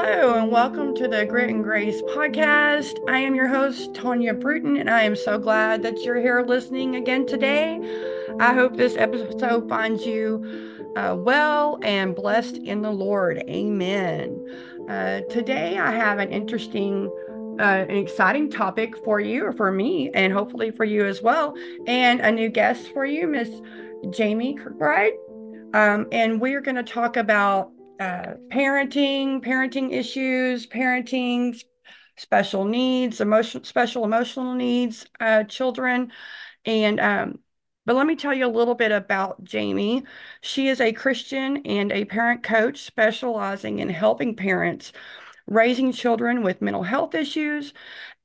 Hello, and welcome to the Grit and Grace podcast. I am your host, Tonya Bruton, and I am so glad that you're here listening again today. I hope this episode finds you uh, well and blessed in the Lord. Amen. Uh, today, I have an interesting uh, an exciting topic for you or for me and hopefully for you as well and a new guest for you miss Jami Kirkbride um, and we're going to talk about uh, parenting, parenting issues, parenting special needs, emotional, special emotional needs, uh, children, and um, but let me tell you a little bit about Jami. She is a Christian and a parent coach specializing in helping parents raising children with mental health issues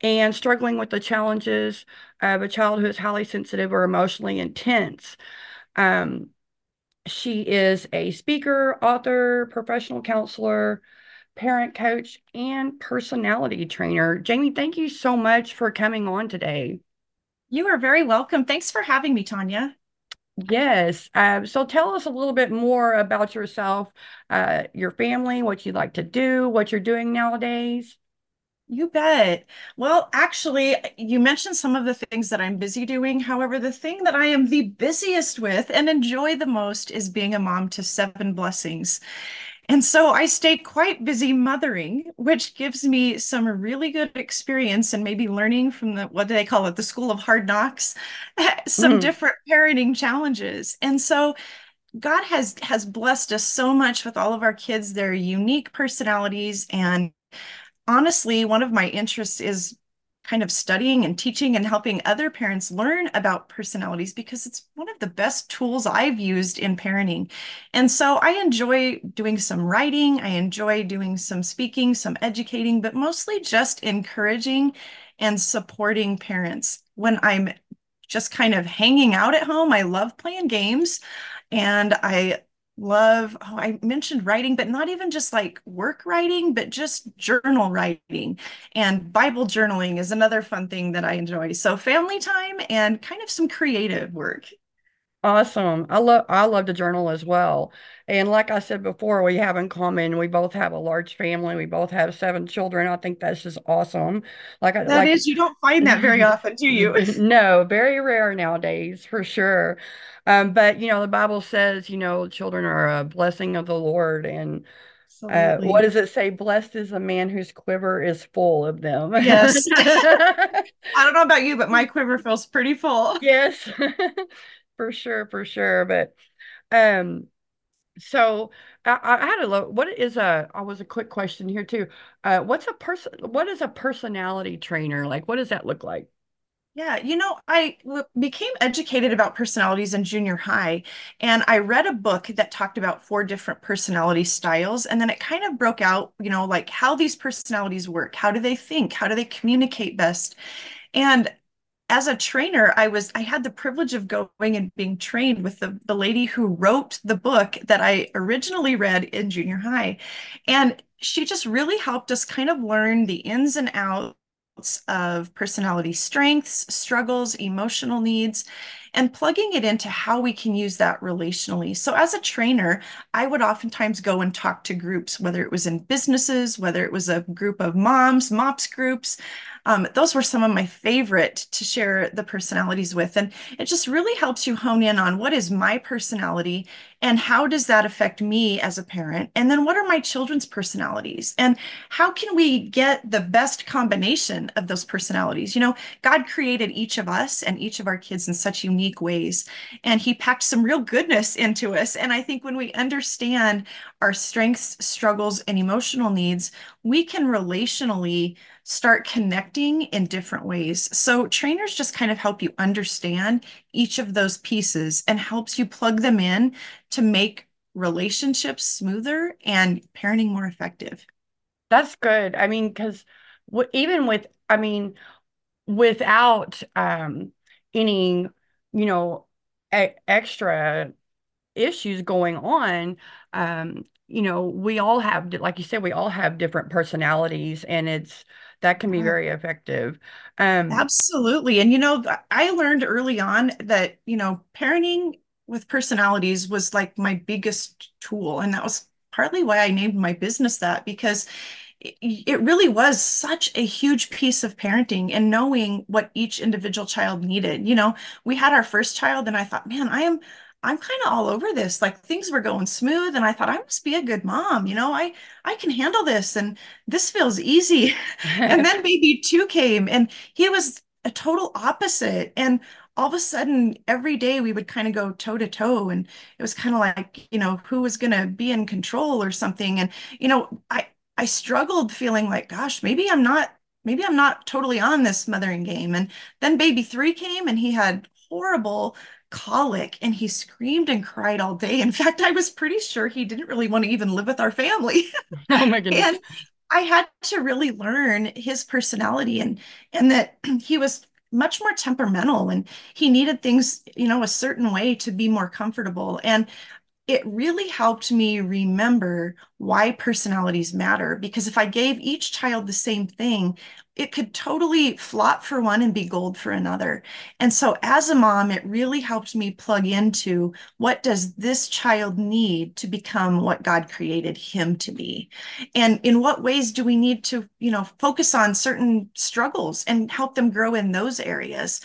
and struggling with the challenges of a child who is highly sensitive or emotionally intense. Um, she is a speaker, author, professional counselor, parent coach, and personality trainer. Jami, thank you so much for coming on today. You are very welcome. Thanks for having me, Tonya. Yes. Uh, so tell us a little bit more about yourself, uh, your family, what you like to do, what you're doing nowadays. You bet. Well, actually, you mentioned some of the things that I'm busy doing. However, the thing that I am the busiest with and enjoy the most is being a mom to seven blessings. And so I stay quite busy mothering, which gives me some really good experience and maybe learning from the, what do they call it, the school of hard knocks, some mm. different parenting challenges. And so God has has blessed us so much with all of our kids, their unique personalities and honestly, one of my interests is kind of studying and teaching and helping other parents learn about personalities because it's one of the best tools I've used in parenting. And so I enjoy doing some writing, I enjoy doing some speaking, some educating, but mostly just encouraging and supporting parents. When I'm just kind of hanging out at home, I love playing games and I love oh i mentioned writing but not even just like work writing but just journal writing. And bible journaling is another fun thing that i enjoy. So family time and kind of some creative work. Awesome. I love i love to journal as well. And like i said before we have in common we both have a large family we both have seven children. I think that's just awesome. Like that like, is, you don't find that very often do you? No very rare nowadays for sure um, but you know, the Bible says, you know, children are a blessing of the Lord, and uh, what does it say? Blessed is the man whose quiver is full of them. Yes. I don't know about you, but my quiver feels pretty full. Yes, for sure, for sure. But um, so I, I had a look. What is a? I was a quick question here too. Uh, what's a person? What is a personality trainer like? What does that look like? Yeah, you know, I w- became educated about personalities in junior high, and I read a book that talked about four different personality styles. And then it kind of broke out, you know, like how these personalities work, how do they think, how do they communicate best. And as a trainer, I was I had the privilege of going and being trained with the, the lady who wrote the book that I originally read in junior high. And she just really helped us kind of learn the ins and outs of personality strengths, struggles, emotional needs, and plugging it into how we can use that relationally. So, as a trainer, I would oftentimes go and talk to groups, whether it was in businesses, whether it was a group of moms, MOPS groups, um, those were some of my favorite to share the personalities with. And it just really helps you hone in on what is my personality and how does that affect me as a parent? And then what are my children's personalities? And how can we get the best combination of those personalities? You know, God created each of us and each of our kids in such unique ways. And He packed some real goodness into us. And I think when we understand our strengths, struggles, and emotional needs, we can relationally start connecting in different ways. So trainers just kind of help you understand each of those pieces and helps you plug them in to make relationships smoother and parenting more effective. That's good. I mean, because w- even with, I mean, without um, any, you know, e- extra issues going on, um, you know, we all have, like you said, we all have different personalities, and it's that can be very effective. Um, Absolutely. And, you know, I learned early on that, you know, parenting with personalities was like my biggest tool. And that was partly why I named my business that because it, really was such a huge piece of parenting and knowing what each individual child needed. You know, we had our first child, and I thought, man, I am I'm kind of all over this. Like things were going smooth and I thought I must be a good mom. You know, I I can handle this and this feels easy. and then baby 2 came and he was a total opposite and all of a sudden every day we would kind of go toe to toe and it was kind of like, you know, who was going to be in control or something and you know, I I struggled feeling like gosh, maybe I'm not maybe I'm not totally on this mothering game. And then baby 3 came and he had horrible colic and he screamed and cried all day. In fact, I was pretty sure he didn't really want to even live with our family. Oh my goodness. and I had to really learn his personality and and that he was much more temperamental and he needed things, you know, a certain way to be more comfortable. And it really helped me remember why personalities matter because if I gave each child the same thing, it could totally flop for one and be gold for another. And so as a mom, it really helped me plug into what does this child need to become what God created him to be? And in what ways do we need to, you know, focus on certain struggles and help them grow in those areas?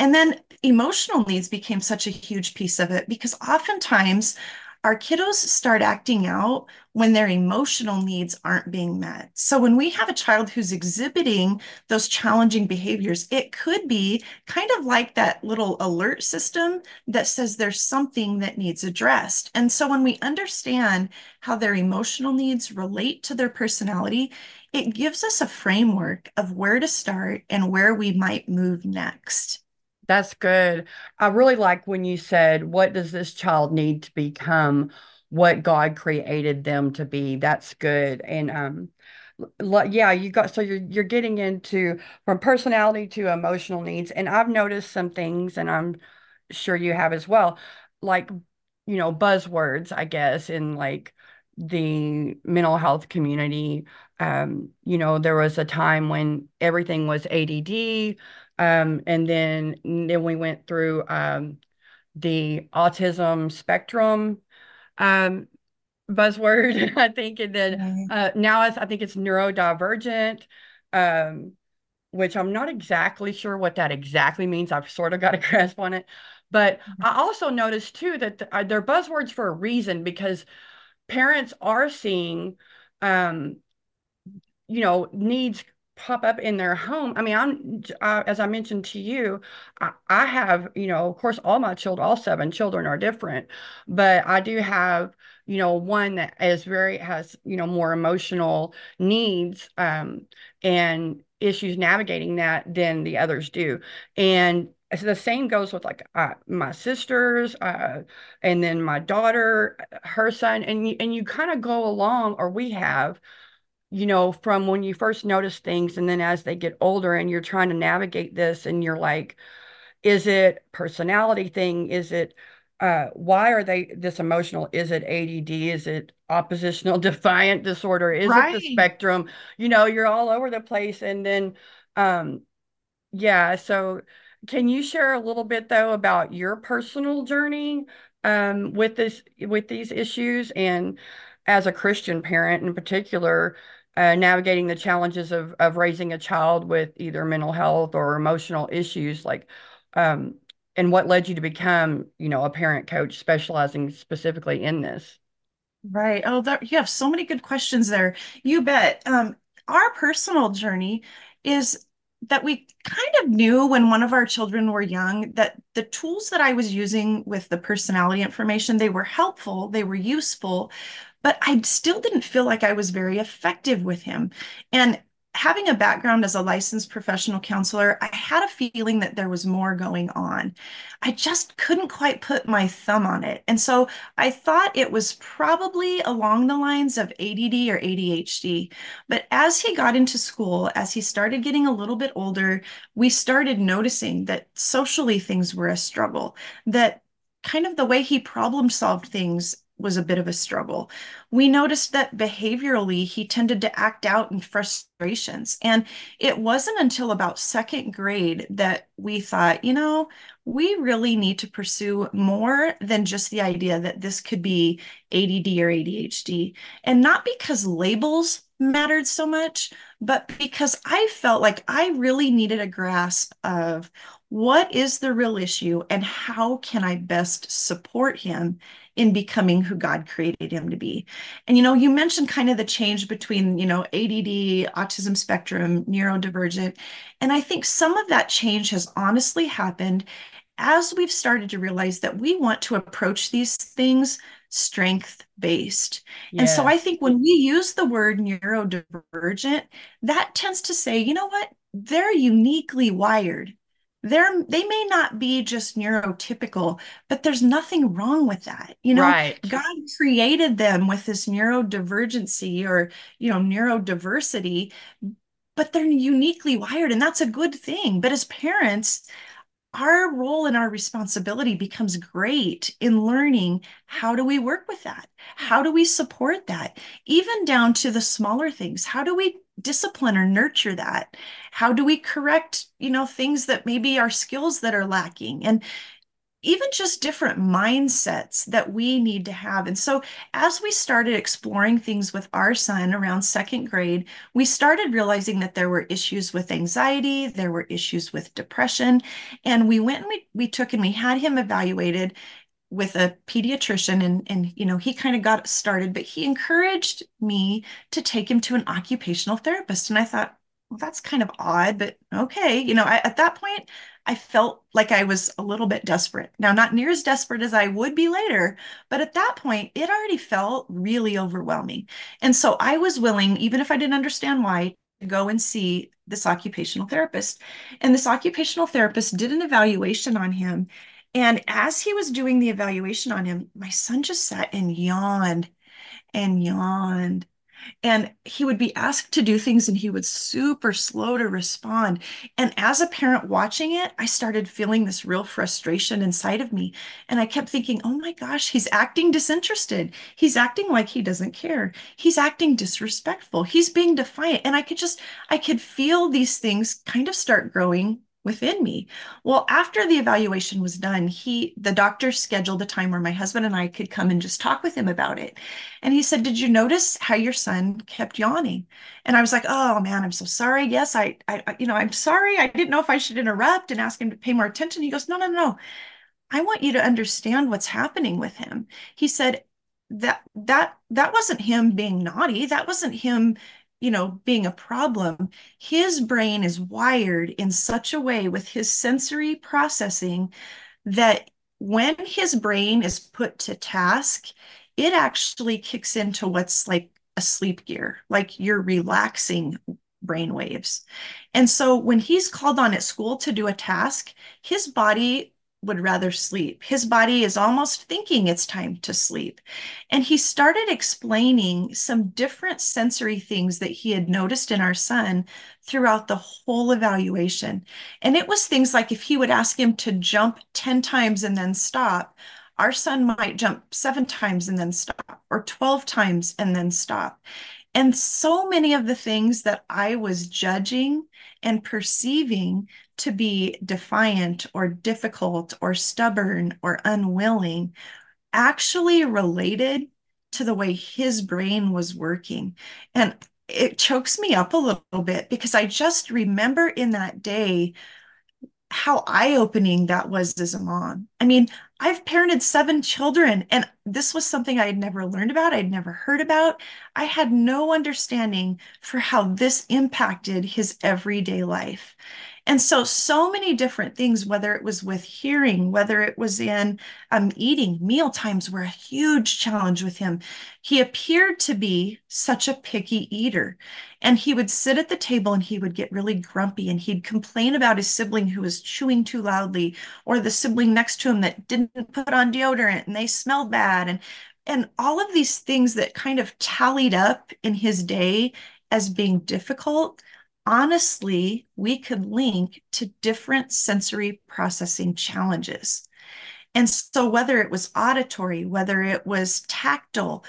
And then emotional needs became such a huge piece of it because oftentimes our kiddos start acting out when their emotional needs aren't being met. So when we have a child who's exhibiting those challenging behaviors, it could be kind of like that little alert system that says there's something that needs addressed. And so when we understand how their emotional needs relate to their personality, it gives us a framework of where to start and where we might move next. That's good. I really like when you said, What does this child need to become what God created them to be? That's good. And um, yeah, you got so you're you're getting into from personality to emotional needs. And I've noticed some things, and I'm sure you have as well, like you know, buzzwords, I guess, in like the mental health community. Um, you know, there was a time when everything was ADD um, and then then we went through um, the autism spectrum um, buzzword, I think, and then uh, now I think it's neurodivergent, um, which I'm not exactly sure what that exactly means. I've sort of got a grasp on it, but mm-hmm. I also noticed too that th- uh, they're buzzwords for a reason because parents are seeing, um, you know, needs pop up in their home. I mean, I'm uh, as I mentioned to you, I, I, have you know, of course, all my children, all seven children are different, but I do have you know one that is very has you know more emotional needs um, and issues navigating that than the others do, and so the same goes with like uh, my sisters uh, and then my daughter her son and and you kind of go along or we have you know, from when you first notice things and then as they get older and you're trying to navigate this and you're like, is it personality thing? Is it uh, why are they this emotional? Is it ADD? Is it oppositional defiant disorder? Is right. it the spectrum? You know, you're all over the place. And then, um, yeah. So, can you share a little bit though about your personal journey um, with this with these issues and as a Christian parent in particular? Uh, navigating the challenges of of raising a child with either mental health or emotional issues like um, and what led you to become you know a parent coach specializing specifically in this? Right. Oh that, you have so many good questions there. You bet. Um, our personal journey is that we kind of knew when one of our children were young that the tools that I was using with the personality information they were helpful they were useful but I still didn't feel like I was very effective with him. And having a background as a licensed professional counselor, I had a feeling that there was more going on. I just couldn't quite put my thumb on it. And so I thought it was probably along the lines of ADD or ADHD. But as he got into school, as he started getting a little bit older, we started noticing that socially things were a struggle, that kind of the way he problem solved things was a bit of a struggle. We noticed that behaviorally, he tended to act out in frustrations. And it wasn't until about second grade that we thought, you know, we really need to pursue more than just the idea that this could be ADD or ADHD. And not because labels mattered so much, but because I felt like I really needed a grasp of what is the real issue and how can I best support him in becoming who God created him to be. And you know, you mentioned kind of the change between, you know, ADD, autism spectrum, neurodivergent, and I think some of that change has honestly happened as we've started to realize that we want to approach these things strength based. And so I think when we use the word neurodivergent, that tends to say, you know what? They're uniquely wired. They're they may not be just neurotypical, but there's nothing wrong with that. You know, Right. God created them with this neurodivergency or, you know, neurodiversity, but they're uniquely wired, and that's a good thing. But as parents, our role and our responsibility becomes great in learning how do we work with that? How do we support that? Even down to the smaller things. How do we discipline or nurture that? How do we correct, you know, things that maybe are skills that are lacking? And even just different mindsets that we need to have. And so, as we started exploring things with our son around second grade, we started realizing that there were issues with anxiety, there were issues with depression. And we went and we, we took and we had him evaluated with a pediatrician and and you know he kind of got started but he encouraged me to take him to an occupational therapist and i thought well that's kind of odd but okay you know I, at that point I felt like I was a little bit desperate. Now, not near as desperate as I would be later, but at that point, it already felt really overwhelming. And so I was willing, even if I didn't understand why, to go and see this occupational therapist. And this occupational therapist did an evaluation on him. And as he was doing the evaluation on him, my son just sat and yawned and yawned and he would be asked to do things and he was super slow to respond. And as a parent watching it i started feeling this real frustration inside of me. And i kept thinking oh my gosh he's acting disinterested. He's acting like he doesn't care. He's acting disrespectful. He's being defiant. And i could just i could feel these things kind of start growing within me. Well, after the evaluation was done, he the doctor scheduled a time where my husband and I could come and just talk with him about it. And he said, "Did you notice how your son kept yawning?" And I was like, "Oh man, I'm so sorry. Yes, I I you know, I'm sorry. I didn't know if I should interrupt and ask him to pay more attention." He goes, "No, no, no. I want you to understand what's happening with him." He said, that that that wasn't him being naughty. That wasn't him you know, being a problem, his brain is wired in such a way with his sensory processing that when his brain is put to task, it actually kicks into what's like a sleep gear, like you're relaxing brain waves. And so when he's called on at school to do a task, his body would rather sleep. His body is almost thinking it's time to sleep. And he started explaining some different sensory things that he had noticed in our son throughout the whole evaluation. And it was things like if he would ask him to jump 10 times and then stop, our son might jump seven times and then stop, or 12 times and then stop. And so many of the things that I was judging and perceiving to be defiant or difficult or stubborn or unwilling actually related to the way his brain was working. And it chokes me up a little bit because I just remember in that day how eye-opening that was as a mom. I mean, I've parented seven children, and this was something I had never learned about, I'd never heard about. I had no understanding for how this impacted his everyday life. And so, so many different things, whether it was with hearing, whether it was in um, eating, meal times were a huge challenge with him. He appeared to be such a picky eater. And he would sit at the table and he would get really grumpy and he'd complain about his sibling who was chewing too loudly or the sibling next to him that didn't put on deodorant and they smelled bad. And and all of these things that kind of tallied up in his day as being difficult honestly, we could link to different sensory processing challenges. And so, whether it was auditory, whether it was tactile,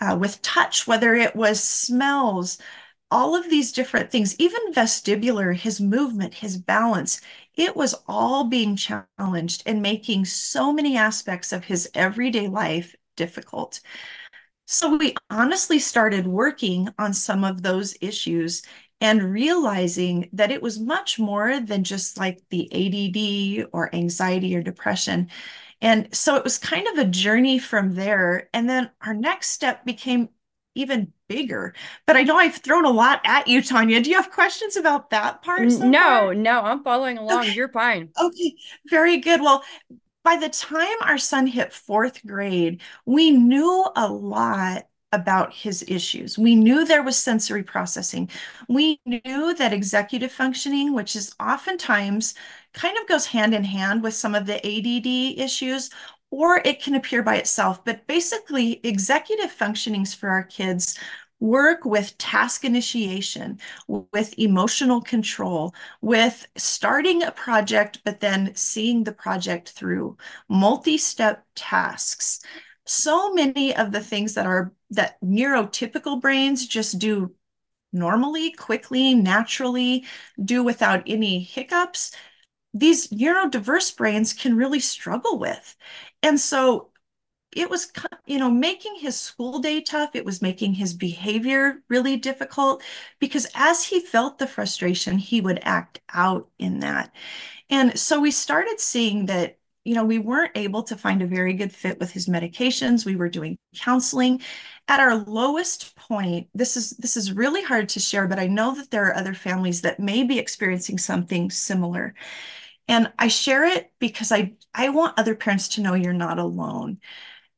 uh, with touch, whether it was smells, all of these different things, even vestibular, his movement, his balance, it was all being challenged and making so many aspects of his everyday life difficult. So we honestly started working on some of those issues and realizing that it was much more than just like the ADD or anxiety or depression. And so it was kind of a journey from there. And then our next step became even bigger. But I know I've thrown a lot at you, Tonya. Do you have questions about that part so No, no, I'm following along. Okay. You're fine. Okay, very good. Well, by the time our son hit fourth grade, we knew a lot about his issues. We knew there was sensory processing. We knew that executive functioning, which is oftentimes kind of goes hand in hand with some of the ADD issues, or it can appear by itself. But basically, executive functionings for our kids work with task initiation, with emotional control, with starting a project, but then seeing the project through, multi-step tasks. So many of the things that are that neurotypical brains just do normally, quickly, naturally, do without any hiccups, these neurodiverse brains can really struggle with. And so it was, you know, making his school day tough. It was making his behavior really difficult because as he felt the frustration, he would act out in that. And so we started seeing that, you know, we weren't able to find a very good fit with his medications. We were doing counseling. At our lowest point, this is this is really hard to share, but I know that there are other families that may be experiencing something similar. And I share it because I I want other parents to know you're not alone.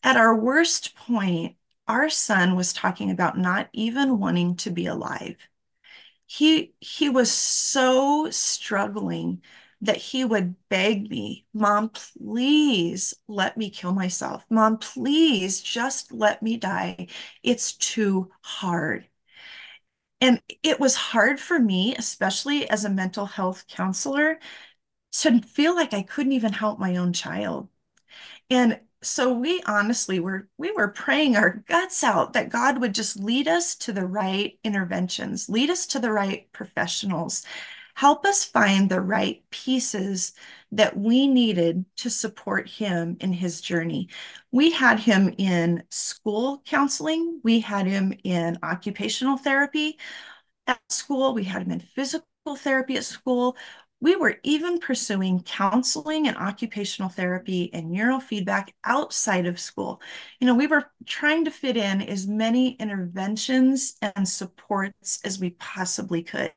At our worst point, our son was talking about not even wanting to be alive. He he was so struggling that he would beg me, Mom, please let me kill myself. Mom, please just let me die. It's too hard. And it was hard for me, especially as a mental health counselor, to feel like I couldn't even help my own child. And so we honestly were we were praying our guts out that God would just lead us to the right interventions, lead us to the right professionals, help us find the right pieces that we needed to support him in his journey. We had him in school counseling, we had him in occupational therapy at school, we had him in physical therapy at school. We were even pursuing counseling and occupational therapy and neurofeedback outside of school. You know, we were trying to fit in as many interventions and supports as we possibly could.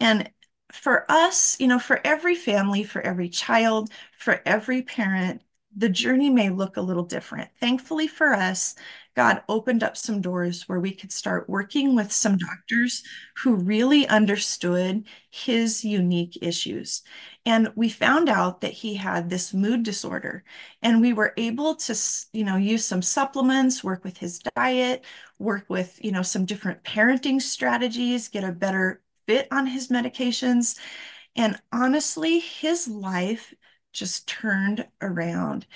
And for us, you know, for every family, for every child, for every parent, the journey may look a little different. Thankfully for us, God opened up some doors where we could start working with some doctors who really understood his unique issues. And we found out that he had this mood disorder. And we were able to, you know, use some supplements, work with his diet, work with, you know, some different parenting strategies, get a better fit on his medications. And honestly, his life just turned around.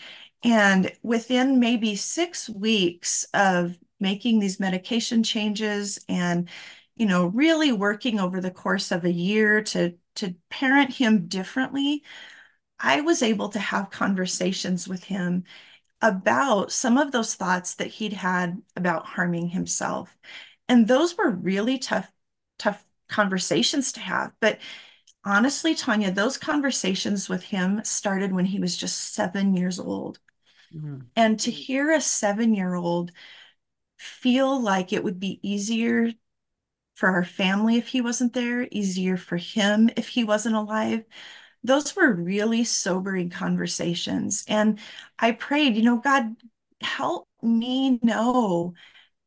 And within maybe six weeks of making these medication changes and, you know, really working over the course of a year to, to parent him differently, I was able to have conversations with him about some of those thoughts that he'd had about harming himself. And those were really tough, tough conversations to have. But honestly, Tonya, those conversations with him started when he was just seven years old. Mm-hmm. And to hear a seven year old feel like it would be easier for our family if he wasn't there, easier for him if he wasn't alive. Those were really sobering conversations. And I prayed, you know, God, help me know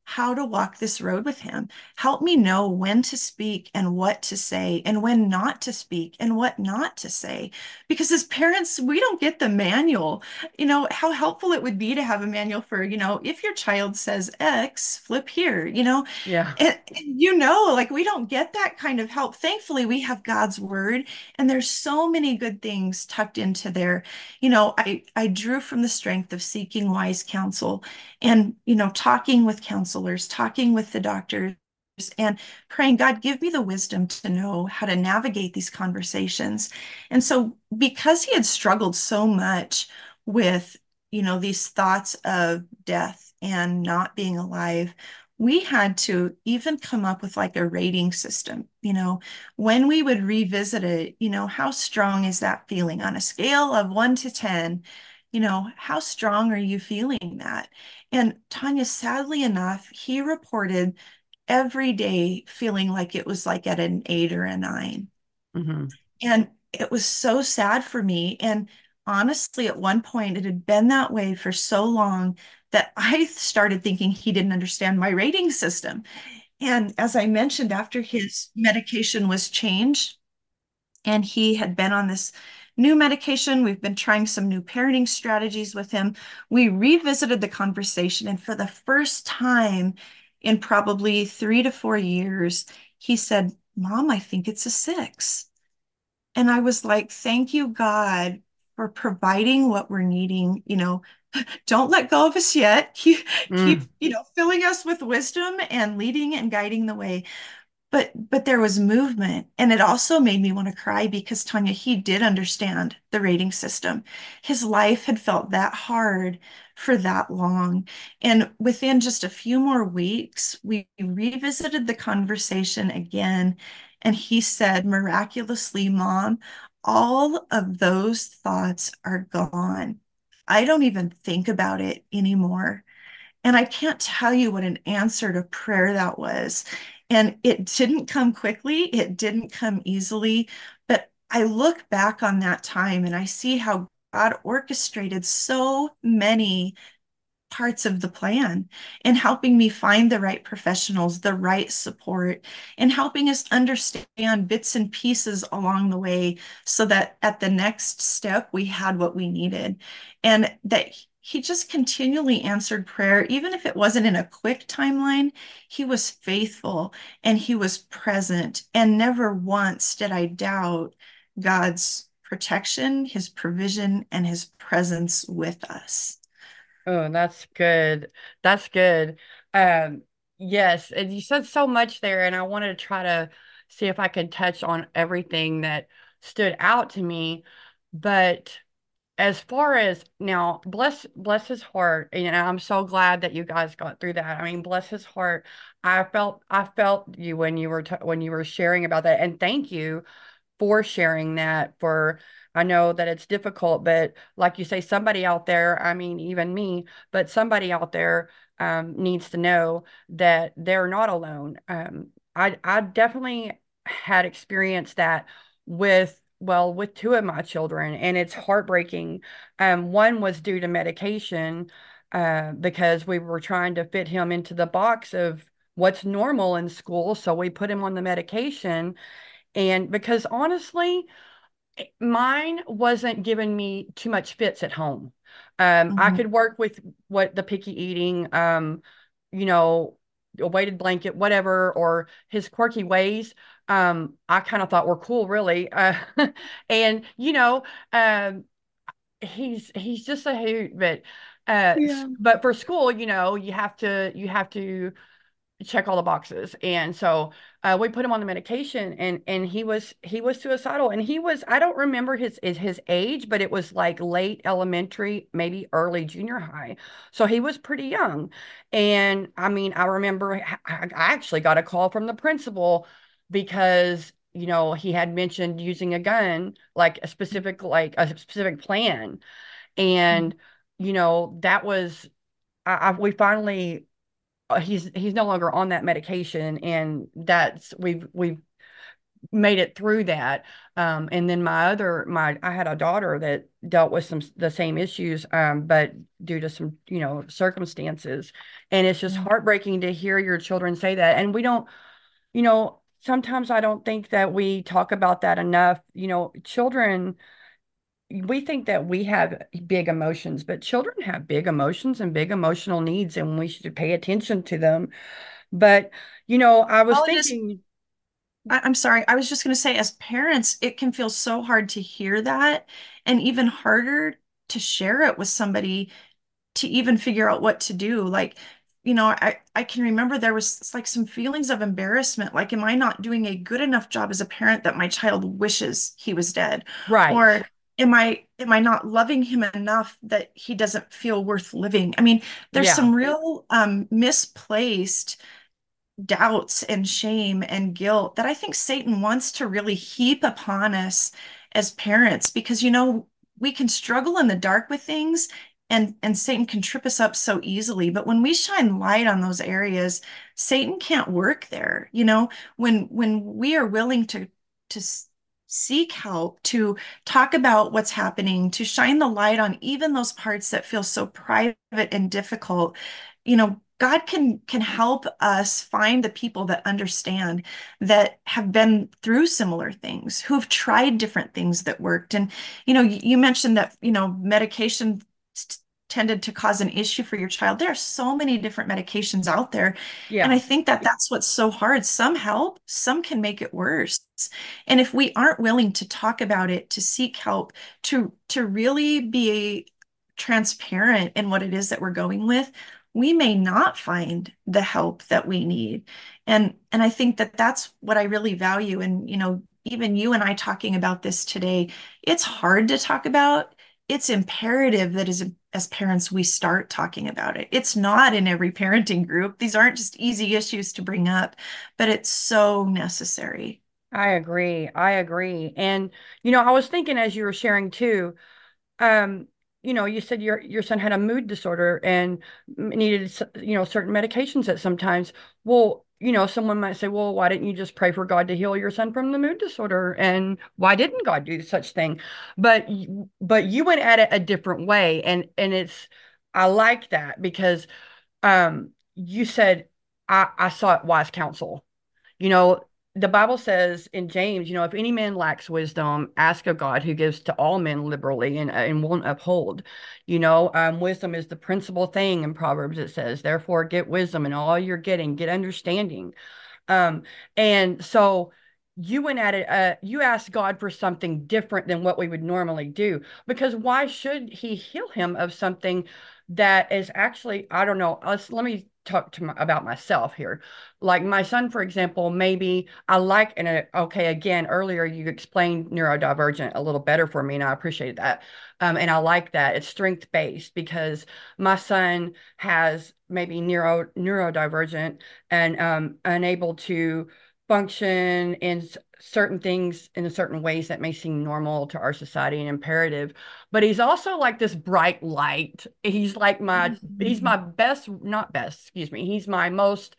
how to walk this road with him. Help me know when to speak and what to say, and when not to speak and what not to say. Because as parents, we don't get the manual. You know, how helpful it would be to have a manual for, you know, if your child says X, flip here, you know? Yeah. And, and you know, like we don't get that kind of help. Thankfully, we have God's word, and there's so many good things tucked into there. You know, I, I drew from the strength of seeking wise counsel and, you know, talking with counsel counselors, talking with the doctors, and praying, God, give me the wisdom to know how to navigate these conversations. And so, because he had struggled so much with you know, these thoughts of death and not being alive, we had to even come up with like a rating system. You know, when we would revisit it, you know, how strong is that feeling on a scale of one to 10? You know, how strong are you feeling that? And Tonya, sadly enough, he reported every day feeling like it was like at an eight or a 9 Mm-hmm. And it was so sad for me. And honestly, at one point, it had been that way for so long that I started thinking he didn't understand my rating system. And as I mentioned, after his medication was changed and he had been on this new medication, we've been trying some new parenting strategies with him. We revisited the conversation, and for the first time in probably three to four years, he said, Mom, I think it's a six. And I was like, thank you, God, for providing what we're needing. You know, don't let go of us yet. Keep, Mm. keep, you know, filling us with wisdom and leading and guiding the way. But but there was movement. And it also made me want to cry because Tonya, he did understand the rating system. His life had felt that hard for that long. And within just a few more weeks, we revisited the conversation again. And he said, miraculously, Mom, all of those thoughts are gone. I don't even think about it anymore. And I can't tell you what an answer to prayer that was. And it didn't come quickly, it didn't come easily. But I look back on that time and I see how God orchestrated so many parts of the plan in helping me find the right professionals, the right support, and helping us understand bits and pieces along the way so that at the next step we had what we needed. And that he just continually answered prayer, even if it wasn't in a quick timeline. He was faithful and he was present. And never once did I doubt God's protection, his provision, and his presence with us. Oh, that's good. That's good. Um, yes, and you said so much there, and I wanted to try to see if I could touch on everything that stood out to me. But as far as now, bless bless his heart, and I'm so glad that you guys got through that. I mean, bless his heart. I felt I felt you when you were t when you were sharing about that, and thank you for sharing that for I know that it's difficult, but like you say, somebody out there, I mean, even me, but somebody out there um, needs to know that they're not alone. Um, I I definitely had experienced that with well, with two of my children, and it's heartbreaking. Um, one was due to medication, uh, because we were trying to fit him into the box of what's normal in school, so we put him on the medication and because honestly, mine wasn't giving me too much fits at home. Um, I Mhm. could work with what the picky eating, um, you know, a weighted blanket, whatever, or his quirky ways. Um, I kind of thought were cool, really. Uh, and you know, um, he's he's just a hoot, but uh, Yeah. but for school, you know, you have to you have to check all the boxes. And so uh, we put him on the medication and and he was he was suicidal and he was I don't remember his is his age, but it was like late elementary, maybe early junior high. So he was pretty young. And I mean, I remember I, actually got a call from the principal because you know he had mentioned using a gun like a specific like a specific plan and you know that was I, I we finally he's he's no longer on that medication and that's we've we've made it through that. Um and then my other my I had a daughter that dealt with some the same issues um but due to some you know circumstances. And it's just heartbreaking to hear your children say that. And we don't you know sometimes I don't think that we talk about that enough. You know children we think that we have big emotions, but children have big emotions and big emotional needs, and we should pay attention to them. But, you know, I was Well, it is thinking, I, I'm sorry. I was just going to say, as parents, it can feel so hard to hear that and even harder to share it with somebody to even figure out what to do. Like, you know, I, I can remember there was like some feelings of embarrassment. Like, am I not doing a good enough job as a parent that my child wishes he was dead? right, Or am I am I not loving him enough that he doesn't feel worth living? I mean, there's Yeah. some real um, misplaced doubts and shame and guilt that I think Satan wants to really heap upon us as parents because you know we can struggle in the dark with things and and Satan can trip us up so easily but when we shine light on those areas Satan can't work there you know when when we are willing to to seek help to talk about what's happening to shine the light on even those parts that feel so private and difficult you know God can can help us find the people that understand that have been through similar things, who have tried different things that worked. And you know, you mentioned that, you know, medication tended to cause an issue for your child. There are so many different medications out there. Yeah. And I think that that's what's so hard. Some help, some can make it worse. And if we aren't willing to talk about it, to seek help, to to really be transparent in what it is that we're going with, we may not find the help that we need. And and I think that that's what I really value and you know even you and I talking about this today, it's hard to talk about. It's imperative that as as parents we start talking about it. It's not in every parenting group. These aren't just easy issues to bring up, but it's so necessary. I agree. I agree. And you know, I was thinking as you were sharing too, um, you know, you said your your son had a mood disorder and needed, you know, certain medications at sometimes. Well, you know, someone might say, well, why didn't you just pray for God to heal your son from the mood disorder? And why didn't God do such thing? But but you went at it a different way, and and it's I like that because um you said I I sought wise counsel. You know, the Bible says in James, you know, if any man lacks wisdom, ask of God who gives to all men liberally and, and won't uphold. You know, um, wisdom is the principal thing in Proverbs, it says, therefore get wisdom and all you're getting, get understanding. Um, and so you went at it, uh, you asked God for something different than what we would normally do, because why should he heal him of something that is actually, I don't know, let's, let me talk to my, about myself here. Like my son, for example, maybe I like and uh, okay, again, earlier you explained neurodivergent a little better for me, and I appreciate that. Um, and I like that it's strength based because my son has maybe neuro neurodivergent and um, unable to function in certain things in certain ways that may seem normal to our society and imperative but he's also like this bright light he's like my mm-hmm. he's my best not best excuse me he's my most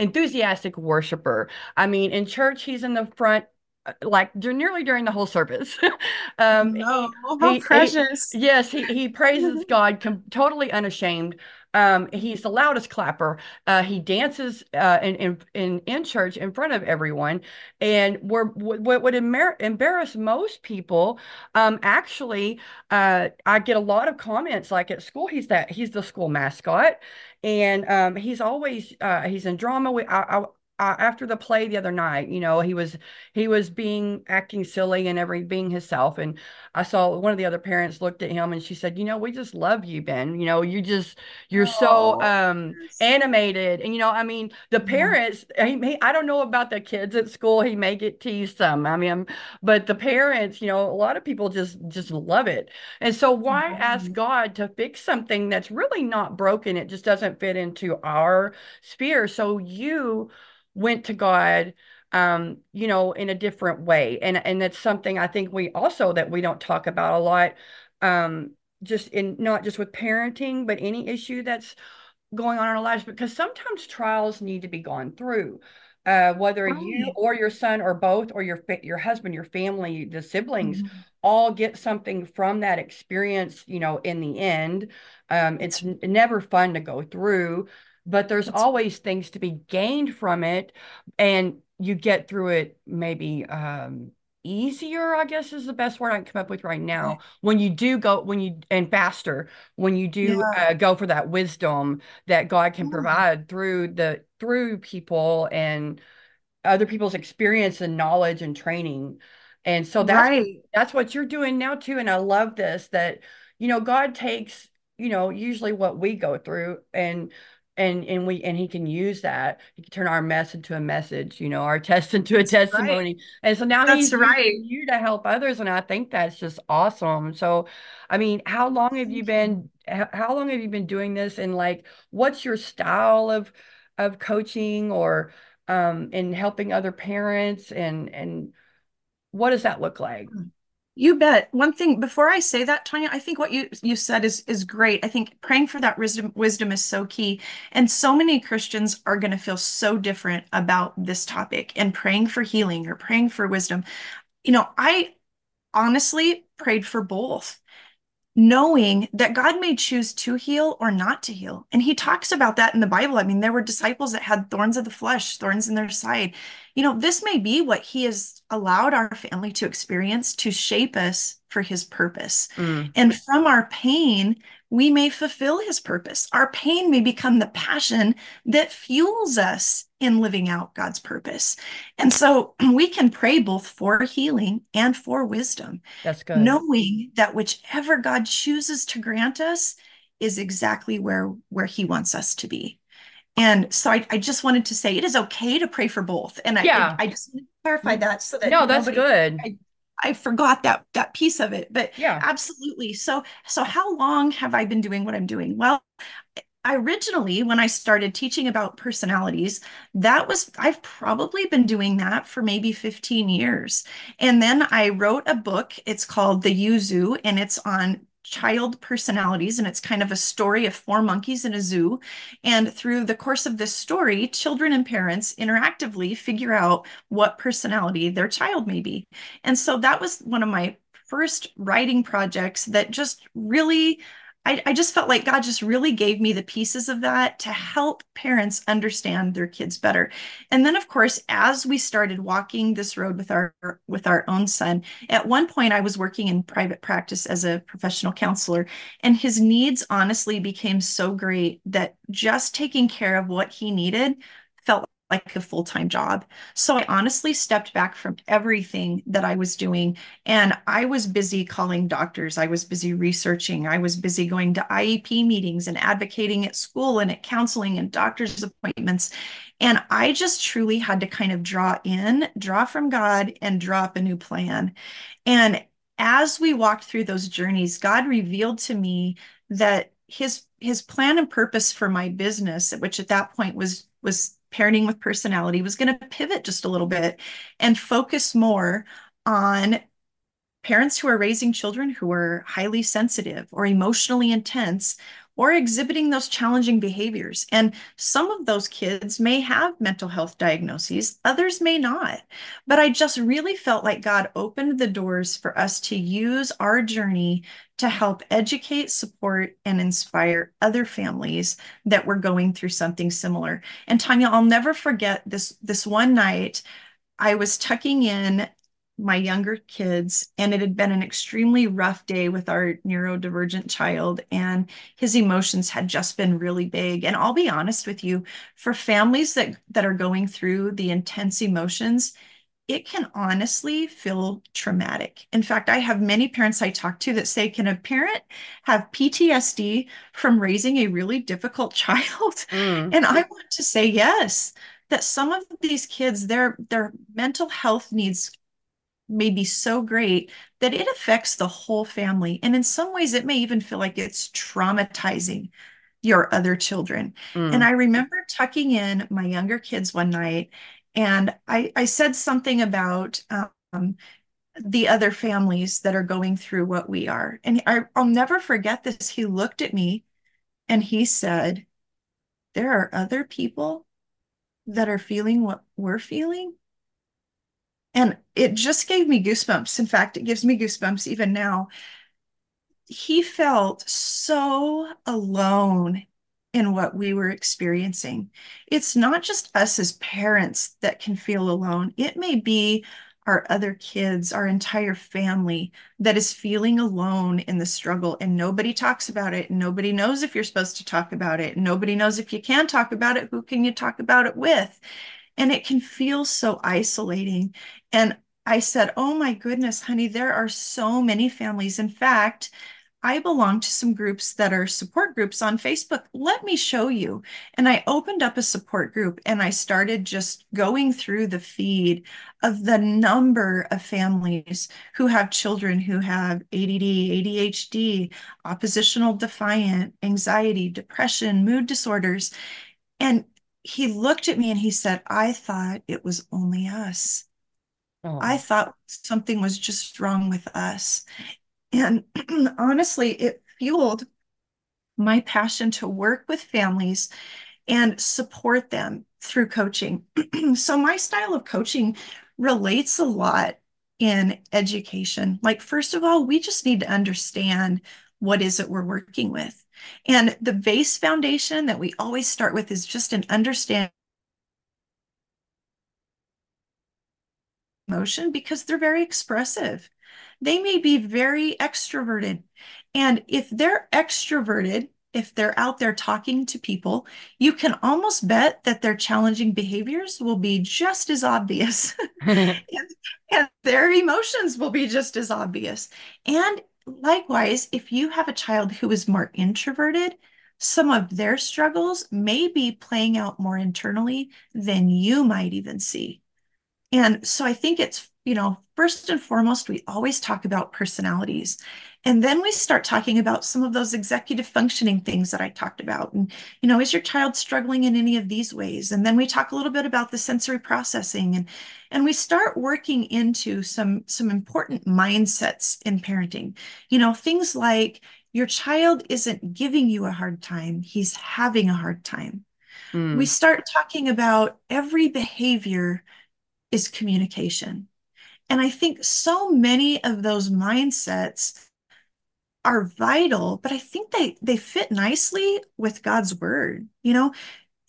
enthusiastic worshiper i mean in church he's in the front uh, like nearly during the whole service. um, no, how he, precious. He, yes, he, he praises God com- totally unashamed. Um, he's the loudest clapper. Uh, he dances uh, in, in, in church in front of everyone, and we're, what would embarrass most people. Um, actually, uh, I get a lot of comments like at school. He's that he's the school mascot, and um, he's always uh, he's in drama. We, I, I uh, after the play the other night, you know, he was he was being acting silly and every being himself. And I saw one of the other parents looked at him and she said, you know, we just love you, Ben. You know, you just you're oh, so um animated. And you know, I mean, the parents, he, I don't know about the kids at school. He may get teased some. I mean, but the parents, you know, a lot of people just just love it. And so why mm-hmm. ask God to fix something that's really not broken? It just doesn't fit into our sphere. So you went to God um, you know, in a different way. And and that's something I think we also that we don't talk about a lot. Um, just in not just with parenting, but any issue that's going on in our lives, because sometimes trials need to be gone through. Uh, whether right. you or your son or both or your your husband, your family, the siblings, mm-hmm. all get something from that experience. You know, in the end, um, it's n- never fun to go through but there's That's always things to be gained from it and you get through it maybe um easier i guess is the best word i can come up with right now when you do go when you and faster when you do yeah. uh, go for that wisdom that god can yeah. provide through the through people and other people's experience and knowledge and training and so that's right. that's what you're doing now too and i love this that you know god takes you know usually what we go through and and and we and he can use that. He can turn our mess into a message you know our test into a testimony right. and so now that's he's right. you to help others and i think that's just awesome. So i mean how long have you been how long have you been doing this? And like what's your style of of coaching or um and helping other parents? And and what does that look like? Hmm. You bet. One thing before I say that, Tonya, I think what you you said is is great. I think praying for that wisdom wisdom is so key. And so many Christians are going to feel so different about this topic and praying for healing or praying for wisdom. You know, I honestly prayed for both knowing that God may choose to heal or not to heal. And he talks about that in the Bible. I mean, there were disciples that had thorns of the flesh, thorns in their side. You know, this may be what he has allowed our family to experience to shape us for his purpose. Mm. And from our pain, we may fulfill his purpose. Our pain may become the passion that fuels us in living out God's purpose. And so we can pray both for healing and for wisdom. That's good. Knowing that whichever God chooses to grant us is exactly where where he wants us to be. And so I, I just wanted to say it is okay to pray for both. And yeah. I, I just clarify that so that no, that's nobody, good. I, I forgot that that piece of it, but yeah, absolutely. So so how long have I been doing what I'm doing? Well, I originally when I started teaching about personalities, that was I've probably been doing that for maybe 15 years. And then I wrote a book. It's called The U-Zoo and it's on child personalities and it's kind of a story of four monkeys in a zoo. And through the course of this story children and parents interactively figure out what personality their child may be. And so that was one of my first writing projects that just really I, I just felt like God just really gave me the pieces of that to help parents understand their kids better. And then, of course, as we started walking this road with our with our own son, at one point I was working in private practice as a professional counselor, and his needs honestly became so great that just taking care of what he needed felt like a full-time job. So I honestly stepped back from everything that I was doing and I was busy calling doctors. I was busy researching. I was busy going to IEP meetings and advocating at school and at counseling and doctor's appointments. And I just truly had to kind of draw in, draw from God and draw up a new plan. And as we walked through those journeys, God revealed to me that his his plan and purpose for my business, which at that point was was parenting with personality was going to pivot just a little bit and focus more on parents who are raising children who are highly sensitive or emotionally intense or exhibiting those challenging behaviors. And some of those kids may have mental health diagnoses, others may not. But I just really felt like God opened the doors for us to use our journey to help educate, support, and inspire other families that were going through something similar. And Tonya, I'll never forget this, this one night. I was tucking in my younger kids and it had been an extremely rough day with our neurodivergent child and his emotions had just been really big and I'll be honest with you for families that that are going through the intense emotions it can honestly feel traumatic. In fact, I have many parents I talk to that say, Can a parent have PTSD from raising a really difficult child? Mm. And I want to say yes, that some of these kids, their, their mental health needs may be so great that it affects the whole family. And in some ways, it may even feel like it's traumatizing your other children. Mm. And I remember tucking in my younger kids one night, and I, I said something about um, the other families that are going through what we are. And I, I'll never forget this. He looked at me and he said, There are other people that are feeling what we're feeling. And it just gave me goosebumps. In fact, it gives me goosebumps even now. He felt so alone in what we were experiencing. It's not just us as parents that can feel alone, it may be our other kids, our entire family that is feeling alone in the struggle and nobody talks about it. Nobody knows if you're supposed to talk about it. Nobody knows if you can talk about it. Who can you talk about it with? And it can feel so isolating. And I said, Oh my goodness, honey, there are so many families. In fact, I belong to some groups that are support groups on Facebook. Let me show you. And I opened up a support group and I started just going through the feed of the number of families who have children who have ADD, ADHD, oppositional defiant, anxiety, depression, mood disorders. And he looked at me and he said, I thought it was only us. Oh. I thought something was just wrong with us. And honestly, it fueled my passion to work with families and support them through coaching. so, my style of coaching relates a lot in education. Like, first of all, we just need to understand what is it we're working with. And the base foundation that we always start with is just an understanding emotion because they're very expressive. They may be very extroverted. And if they're extroverted, if they're out there talking to people, you can almost bet that their challenging behaviors will be just as obvious. and, and their emotions will be just as obvious. And likewise, if you have a child who is more introverted, some of their struggles may be playing out more internally than you might even see. And so I think it's, you know, first and foremost, we always talk about personalities. And then we start talking about some of those executive functioning things that I talked about. And, you know, is your child struggling in any of these ways? And then we talk a little bit about the sensory processing and and we start working into some some important mindsets in parenting. You know, things like your child isn't giving you a hard time, he's having a hard time. Mm. We start talking about every behavior is communication. And I think so many of those mindsets are vital, but I think they they fit nicely with God's word. You know,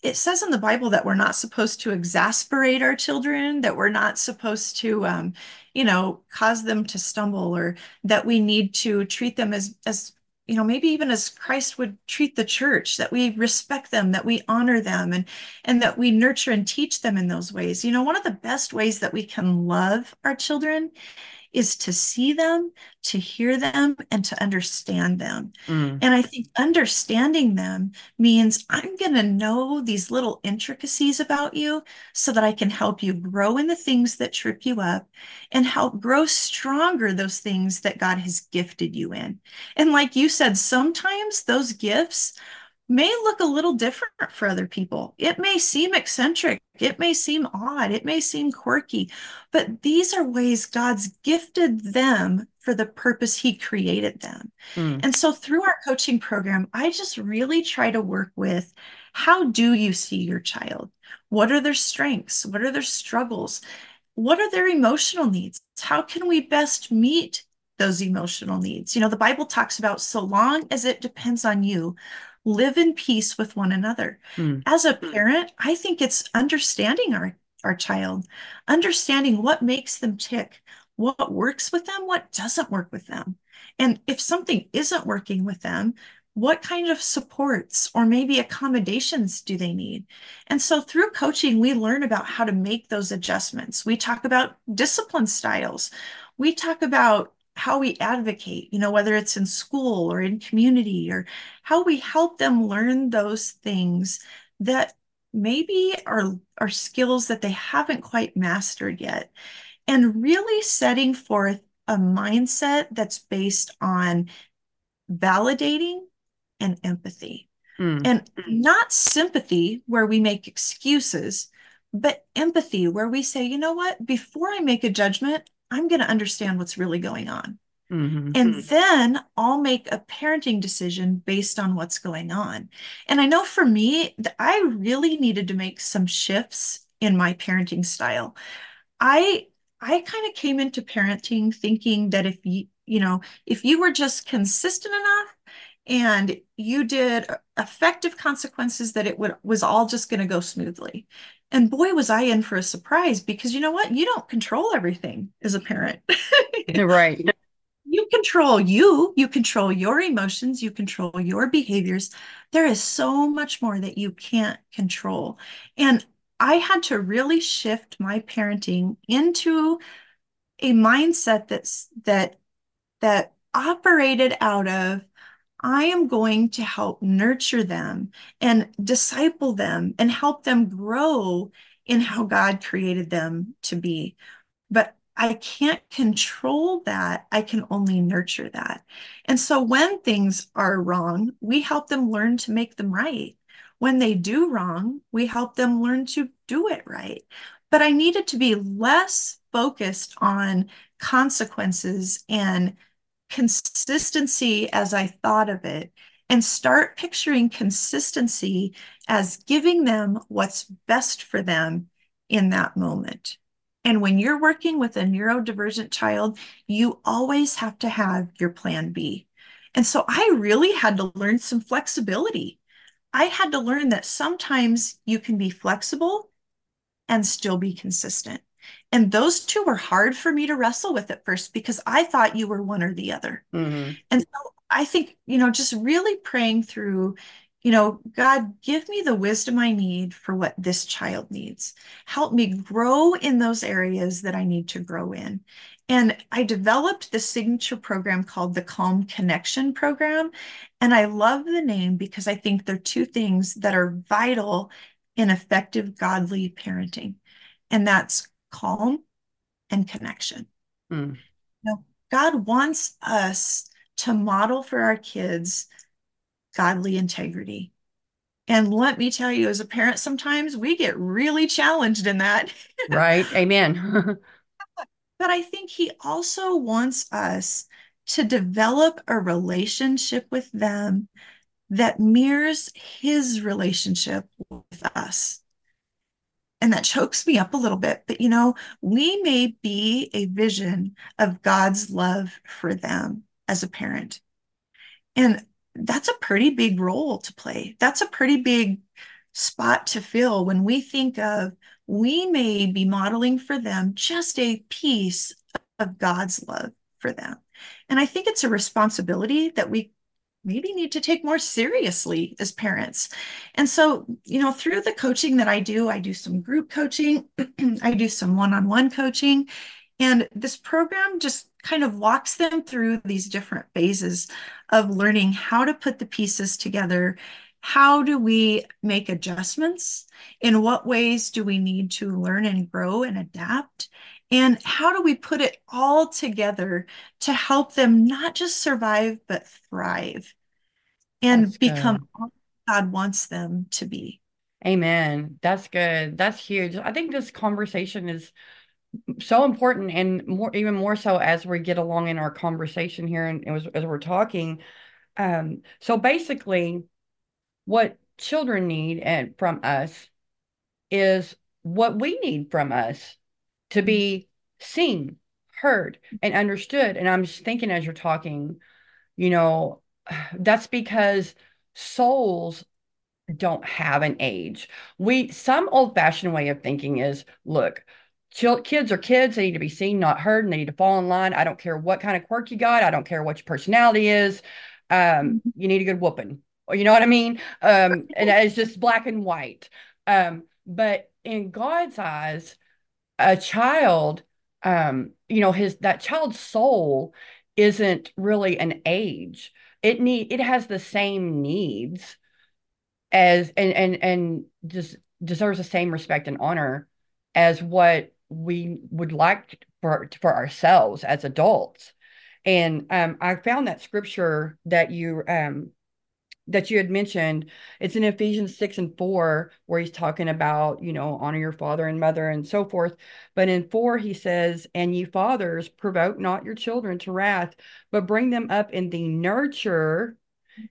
it says in the Bible that we're not supposed to exasperate our children, that we're not supposed to, um, you know, cause them to stumble, or that we need to treat them as as you know maybe even as christ would treat the church that we respect them that we honor them and and that we nurture and teach them in those ways. You know one of the best ways that we can love our children is to see them, to hear them, and to understand them. Mm. And I think understanding them means I'm going to know these little intricacies about you so that I can help you grow in the things that trip you up and help grow stronger those things that God has gifted you in. And like you said, sometimes those gifts may look a little different for other people. It may seem eccentric, it may seem odd, it may seem quirky, but these are ways God's gifted them for the purpose He created them. Mm. And so through our coaching program, I just really try to work with how do you see your child? What are their strengths? What are their struggles? What are their emotional needs? How can we best meet those emotional needs? You know, the Bible talks about so long as it depends on you, live in peace with one another. Mm. As a parent, I think it's understanding our, our child, understanding what makes them tick, what works with them, what doesn't work with them. And if something isn't working with them, what kind of supports or maybe accommodations do they need? And so through coaching, we learn about how to make those adjustments. We talk about discipline styles. We talk about how we advocate, you know, whether it's in school or in community, or how we help them learn those things that maybe are, are skills that they haven't quite mastered yet. And really setting forth a mindset that's based on validating and empathy. Mm. And not sympathy, where we make excuses, but empathy, where we say, you know what, before I make a judgment, I'm going to understand what's really going on. Mm-hmm. And then I'll make a parenting decision based on what's going on. And I know for me, I really needed to make some shifts in my parenting style. I I kind of came into parenting thinking that if you, you know, if you were just consistent enough and you did effective consequences that it would was all just going to go smoothly. And boy, was I in for a surprise because you know what? You don't control everything as a parent. right. You control you, you control your emotions, you control your behaviors. There is so much more that you can't control. And I had to really shift my parenting into a mindset that's that that operated out of I am going to help nurture them and disciple them and help them grow in how God created them to be. But I can't control that. I can only nurture that. And so when things are wrong, we help them learn to make them right. When they do wrong, we help them learn to do it right. But I needed to be less focused on consequences and consistency as I thought of it and start picturing consistency as giving them what's best for them in that moment. And when you're working with a neurodivergent child, you always have to have your plan B. And so I really had to learn some flexibility. I had to learn that sometimes you can be flexible and still be consistent. And those two were hard for me to wrestle with at first because I thought you were one or the other. Mm-hmm. And so I think, you know, just really praying through, you know, God, give me the wisdom I need for what this child needs. Help me grow in those areas that I need to grow in. And I developed the signature program called the Calm Connection Program. And I love the name because I think they're two things that are vital in effective godly parenting. And that's calm and connection. Mm. You know, God wants us to model for our kids godly integrity. And let me tell you, as a parent, sometimes we get really challenged in that. right. Amen. but I think he also wants us to develop a relationship with them that mirrors his relationship with us and that chokes me up a little bit. But you know, we may be a vision of God's love for them as a parent. And that's a pretty big role to play. That's a pretty big spot to fill when we think of we may be modeling for them just a piece of God's love for them. And I think it's a responsibility that we maybe need to take more seriously as parents. And so, you know, through the coaching that I do, I do some group coaching, I do some one on one coaching. And this program just kind of walks them through these different phases of learning how to put the pieces together. How do we make adjustments? In what ways do we need to learn and grow and adapt? And how do we put it all together to help them not just survive, but thrive and That's become God wants them to be? Amen. That's good. That's huge. I think this conversation is so important and more even more so as we get along in our conversation here and as, as we're talking. Um, so basically what children need and from us is what we need from us to be seen, heard, and understood. And I'm just thinking as you're talking, you know, that's because souls don't have an age. We some old-fashioned way of thinking is, look, kids are kids. They need to be seen, not heard, and they need to fall in line. I don't care what kind of quirk you got. I don't care what your personality is. Um, mm-hmm. you need a good whooping. You know what I mean? Um, and it's just black and white. Um, but in God's eyes, a child, um, you know, his that child's soul isn't really an age. It need it has the same needs as and and and just deserves the same respect and honor as what we would like for for ourselves as adults. And um, I found that scripture that you um, that you had mentioned it's in ephesians 6 and 4 where he's talking about you know honor your father and mother and so forth. But in 4 he says and ye fathers provoke not your children to wrath but bring them up in the nurture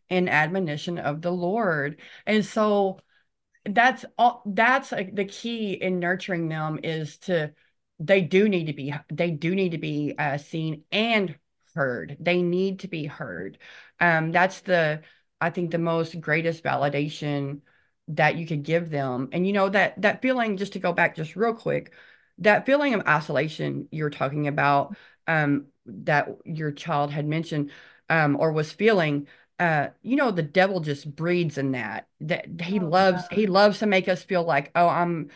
and admonition of the lord. And so that's all that's the key in nurturing them is to they do need to be they do need to be uh, seen and heard. They need to be heard. Um that's the I think the most greatest validation that you could give them. And you know that that feeling just to go back just real quick, that feeling of isolation you're talking about um that your child had mentioned um or was feeling uh you know the devil just breeds in that that he oh, loves yeah. he loves to make us feel like oh I'm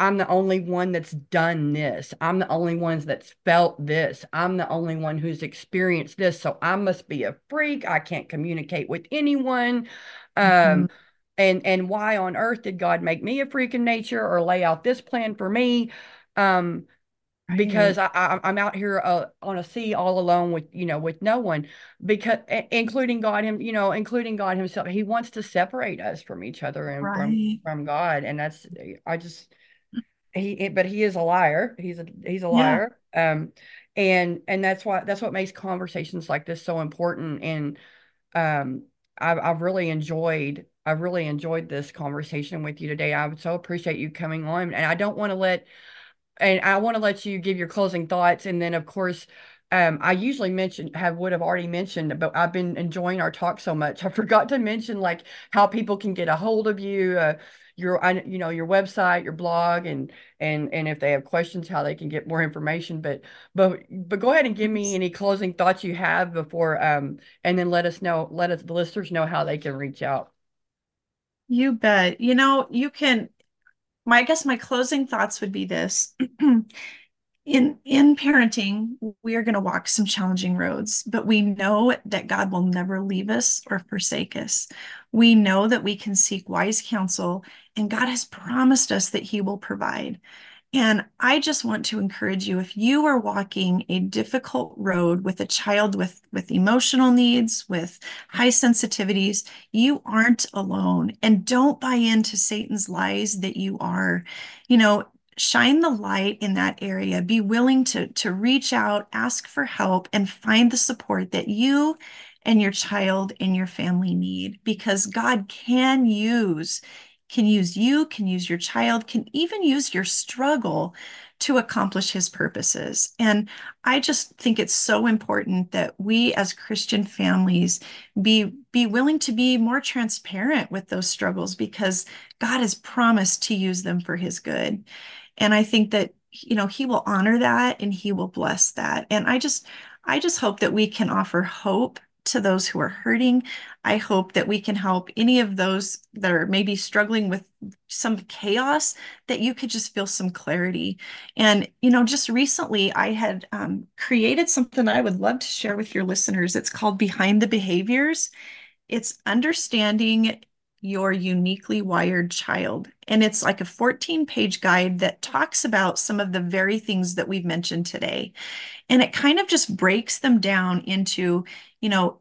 I'm the only one that's done this. I'm the only one that's felt this. I'm the only one who's experienced this. So I must be a freak. I can't communicate with anyone. Um, mm-hmm. and and why on earth did God make me a freak in nature or lay out this plan for me? Um, right. because I, I am out here uh, on a sea all alone with you know with no one because including God him you know including God himself he wants to separate us from each other and right. from from God and that's I just he but he is a liar he's a he's a liar yeah. um and and that's why that's what makes conversations like this so important and um I've, I've really enjoyed I've really enjoyed this conversation with you today. I would so appreciate you coming on and I don't want to let and I want to let you give your closing thoughts and then of course um, I usually mention have would have already mentioned, but I've been enjoying our talk so much. I forgot to mention like how people can get a hold of you, uh, your you know your website your blog and and and if they have questions how they can get more information but but but go ahead and give me any closing thoughts you have before um and then let us know let us the listeners know how they can reach out. You bet. You know you can my i guess my closing thoughts would be this. In in parenting we are going to walk some challenging roads but we know that god will never leave us or forsake us. We know that we can seek wise counsel and god has promised us that he will provide. And i just want to encourage you if you are walking a difficult road with a child with with emotional needs with high sensitivities you aren't alone. And don't buy into satan's lies that you are. You know shine the light in that area. Be willing to to reach out ask for help and find the support that you and your child and your family need because god can use can use you can use your child can even use your struggle to accomplish his purposes. And i just think it's so important that we as christian families be be willing to be more transparent with those struggles because god has promised to use them for his good. And i think that you know he will honor that and he will bless that. And i just i just hope that we can offer hope to those who are hurting. I hope that we can help any of those that are maybe struggling with some chaos that you could just feel some clarity. And you know just recently i had um, created something i would love to share with your listeners. It's called behind the behaviors. It's understanding your uniquely wired child. And it's like a 14 page guide that talks about some of the very things that we've mentioned today. And it kind of just breaks them down into, you know,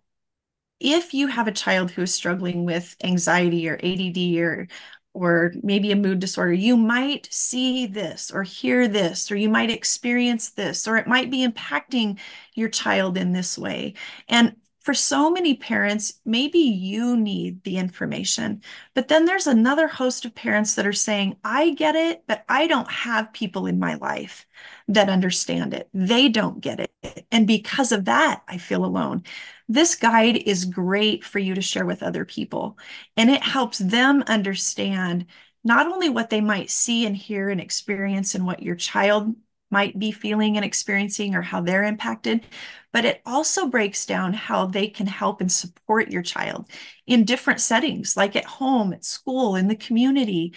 if you have a child who is struggling with anxiety or ADD or or maybe a mood disorder, you might see this or hear this, or you might experience this, or it might be impacting your child in this way. And for so many parents, maybe you need the information, but then there's another host of parents that are saying, I get it, but I don't have people in my life that understand it. They don't get it. And because of that, I feel alone. This guide is great for you to share with other people, and it helps them understand not only what they might see and hear and experience and what your child might be feeling and experiencing or how they're impacted, but it also breaks down how they can help and support your child in different settings, like at home, at school, in the community,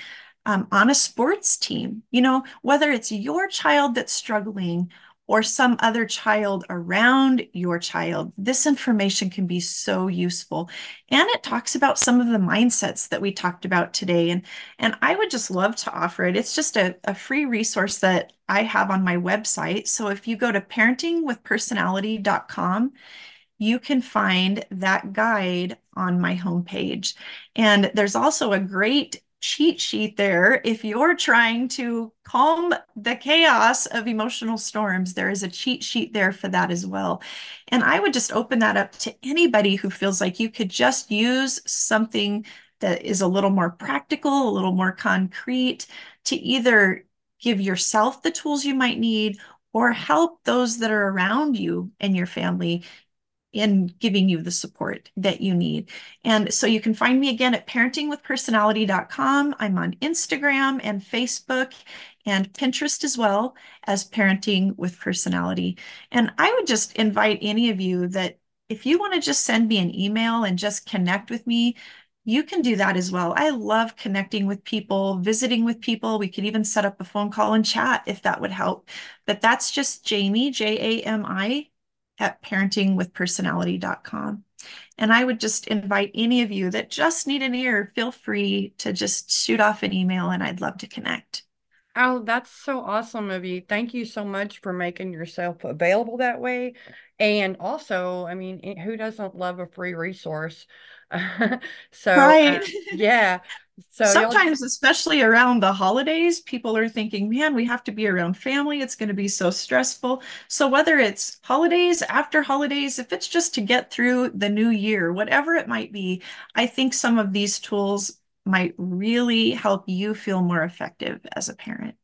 um, on a sports team. You know, whether it's your child that's struggling or some other child around your child, this information can be so useful. And it talks about some of the mindsets that we talked about today. And, and I would just love to offer it. It's just a, a free resource that I have on my website. So if you go to parentingwithpersonality.com, you can find that guide on my homepage. And there's also a great cheat sheet there. If you're trying to calm the chaos of emotional storms, there is a cheat sheet there for that as well. And I would just open that up to anybody who feels like you could just use something that is a little more practical, a little more concrete to either give yourself the tools you might need or help those that are around you and your family in giving you the support that you need. And so you can find me again at parentingwithpersonality.com. I'm on Instagram and Facebook and Pinterest as well as Parenting with Personality. And I would just invite any of you that if you want to just send me an email and just connect with me, you can do that as well. I love connecting with people, visiting with people. We could even set up a phone call and chat if that would help. But that's just Jami, J A M I, at parentingwithpersonality.com. And I would just invite any of you that just need an ear, feel free to just shoot off an email and I'd love to connect. Oh, that's so awesome of you. Thank you so much for making yourself available that way. And also, I mean, who doesn't love a free resource? so, uh, right. uh, yeah. So sometimes, especially around the holidays, people are thinking, man, we have to be around family. It's going to be so stressful. So whether it's holidays, after holidays, if it's just to get through the new year, whatever it might be, I think some of these tools might really help you feel more effective as a parent.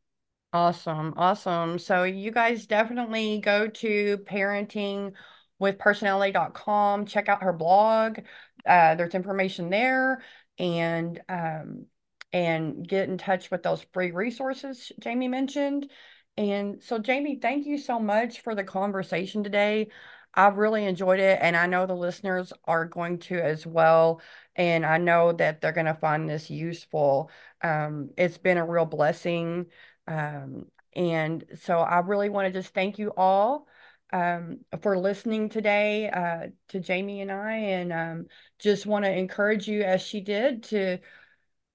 Awesome. Awesome. So you guys definitely go to parentingwithpersonality.com, check out her blog. Uh, there's information there and um, and get in touch with those free resources Jami mentioned. And so Jami, thank you so much for the conversation today. I've really enjoyed it, and I know the listeners are going to as well. And I know that they're going to find this useful. Um, it's been a real blessing. Um, and so I really want to just thank you all um, for listening today uh, to Jami and I, and um, just want to encourage you, as she did, to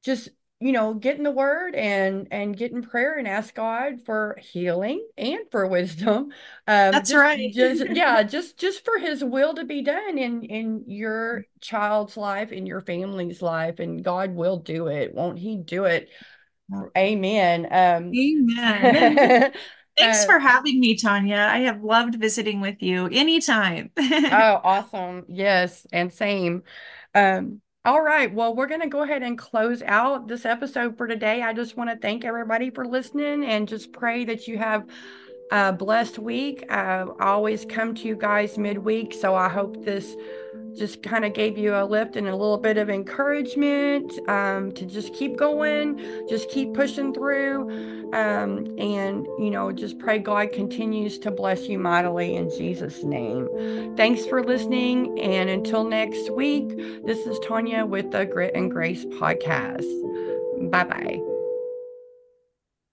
just you know, get in the word and and get in prayer and ask God for healing and for wisdom. Um, That's just, right. just yeah, just just for His will to be done in in your child's life, in your family's life, and God will do it. Won't He do it? Amen. Um, Amen. Thanks uh, for having me, Tonya. I have loved visiting with you anytime. oh, awesome. Yes, and same. Um, all right. Well, we're going to go ahead and close out this episode for today. I just want to thank everybody for listening and just pray that you have a blessed week. Uh, I always come to you guys midweek, so I hope this just kind of gave you a lift and a little bit of encouragement um, to just keep going, just keep pushing through, um, and you know, just pray God continues to bless you mightily in Jesus' name. Thanks for listening, and until next week, this is Tonya with the Grit and Grace podcast. Bye bye.